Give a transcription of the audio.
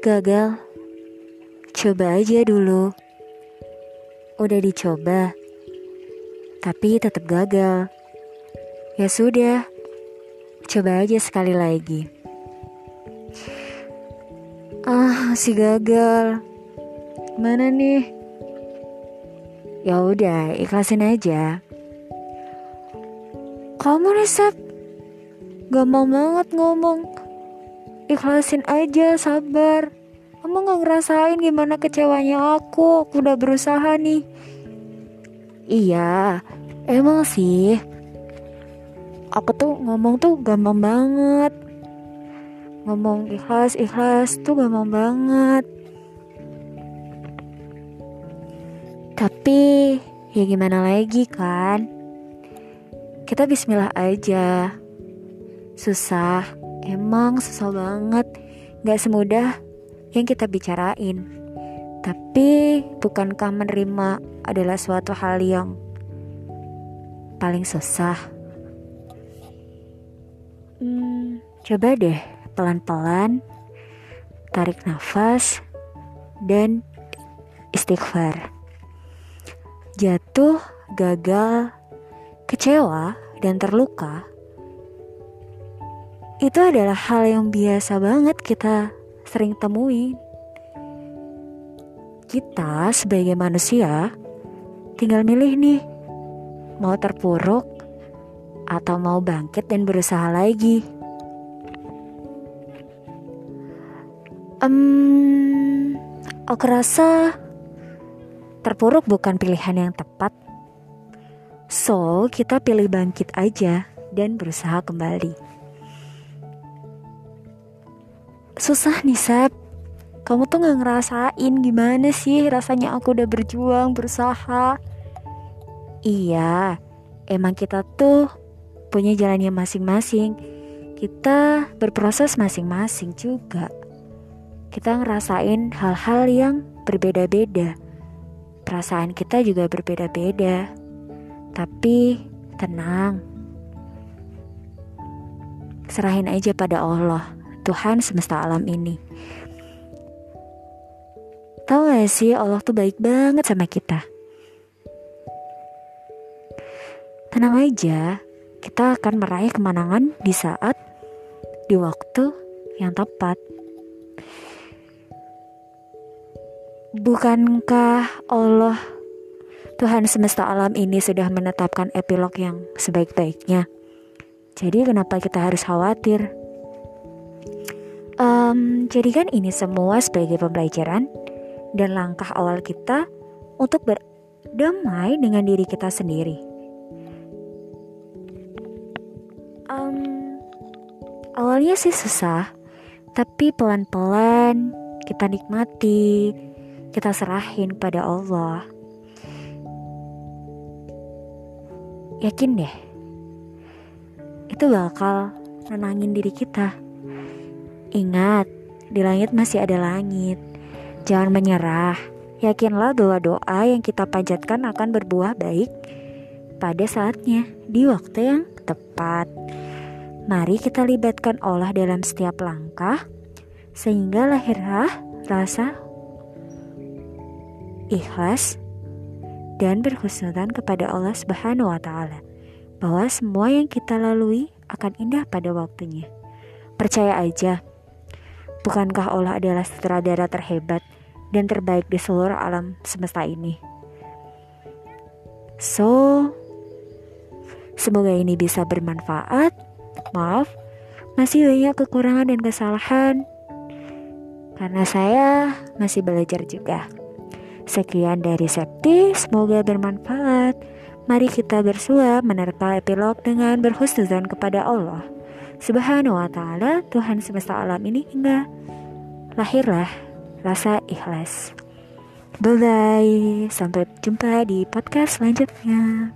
Gagal. Coba aja dulu. Udah dicoba, tapi tetap gagal. Ya sudah, coba aja sekali lagi. Ah, si gagal. Mana nih? Ya udah, ikhlasin aja. Kamu resep gampang banget ngomong. Ikhlasin aja, sabar. Kamu gak ngerasain gimana kecewanya aku. Aku udah berusaha nih. Iya, emang sih. Aku tuh ngomong tuh gampang banget. Ngomong ikhlas, ikhlas tuh gampang banget. Tapi ya gimana lagi kan? Kita bismillah aja. Susah, emang susah banget. Gak semudah yang kita bicarain. Tapi bukankah menerima adalah suatu hal yang paling susah? Hmm, coba deh pelan-pelan tarik nafas dan istighfar. Jatuh, gagal, kecewa, dan terluka itu adalah hal yang biasa banget kita sering temui. Kita sebagai manusia tinggal milih nih mau terpuruk atau mau bangkit dan berusaha lagi. Um, aku rasa terpuruk bukan pilihan yang tepat. So, kita pilih bangkit aja dan berusaha kembali. Susah nih Sep. Kamu tuh gak ngerasain gimana sih rasanya aku udah berjuang berusaha. Iya emang kita tuh punya jalannya masing-masing. Kita berproses masing-masing juga. Kita ngerasain hal-hal yang berbeda-beda. Perasaan kita juga berbeda-beda. Tapi tenang. Serahin aja pada Allah Tuhan semesta alam ini. Tahu gak sih Allah tuh baik banget sama kita. Tenang aja, kita akan meraih kemenangan di saat, di waktu yang tepat. Bukankah Allah Tuhan semesta alam ini sudah menetapkan epilog yang sebaik-baiknya? Jadi kenapa kita harus khawatir? Um, jadikan ini semua sebagai pembelajaran dan langkah awal kita untuk berdamai dengan diri kita sendiri. Um, awalnya sih susah, tapi pelan-pelan kita nikmati, kita serahin pada Allah. Yakin deh, itu bakal nenangin diri kita. Ingat, di langit masih ada langit. Jangan menyerah. Yakinlah bahwa doa yang kita panjatkan akan berbuah baik pada saatnya, di waktu yang tepat. Mari kita libatkan Allah dalam setiap langkah, sehingga lahirlah rasa ikhlas dan berhusnudan kepada Allah Subhanahu wa Ta'ala, bahwa semua yang kita lalui akan indah pada waktunya. Percaya aja, Bukankah Allah adalah sutradara terhebat dan terbaik di seluruh alam semesta ini? So, semoga ini bisa bermanfaat. Maaf, masih banyak kekurangan dan kesalahan. Karena saya masih belajar juga. Sekian dari Septi, semoga bermanfaat. Mari kita bersua menerka epilog dengan berhusnuzan kepada Allah subhanahu wa ta'ala Tuhan semesta alam ini hingga lahirlah rasa ikhlas. Bye bye, sampai jumpa di podcast selanjutnya.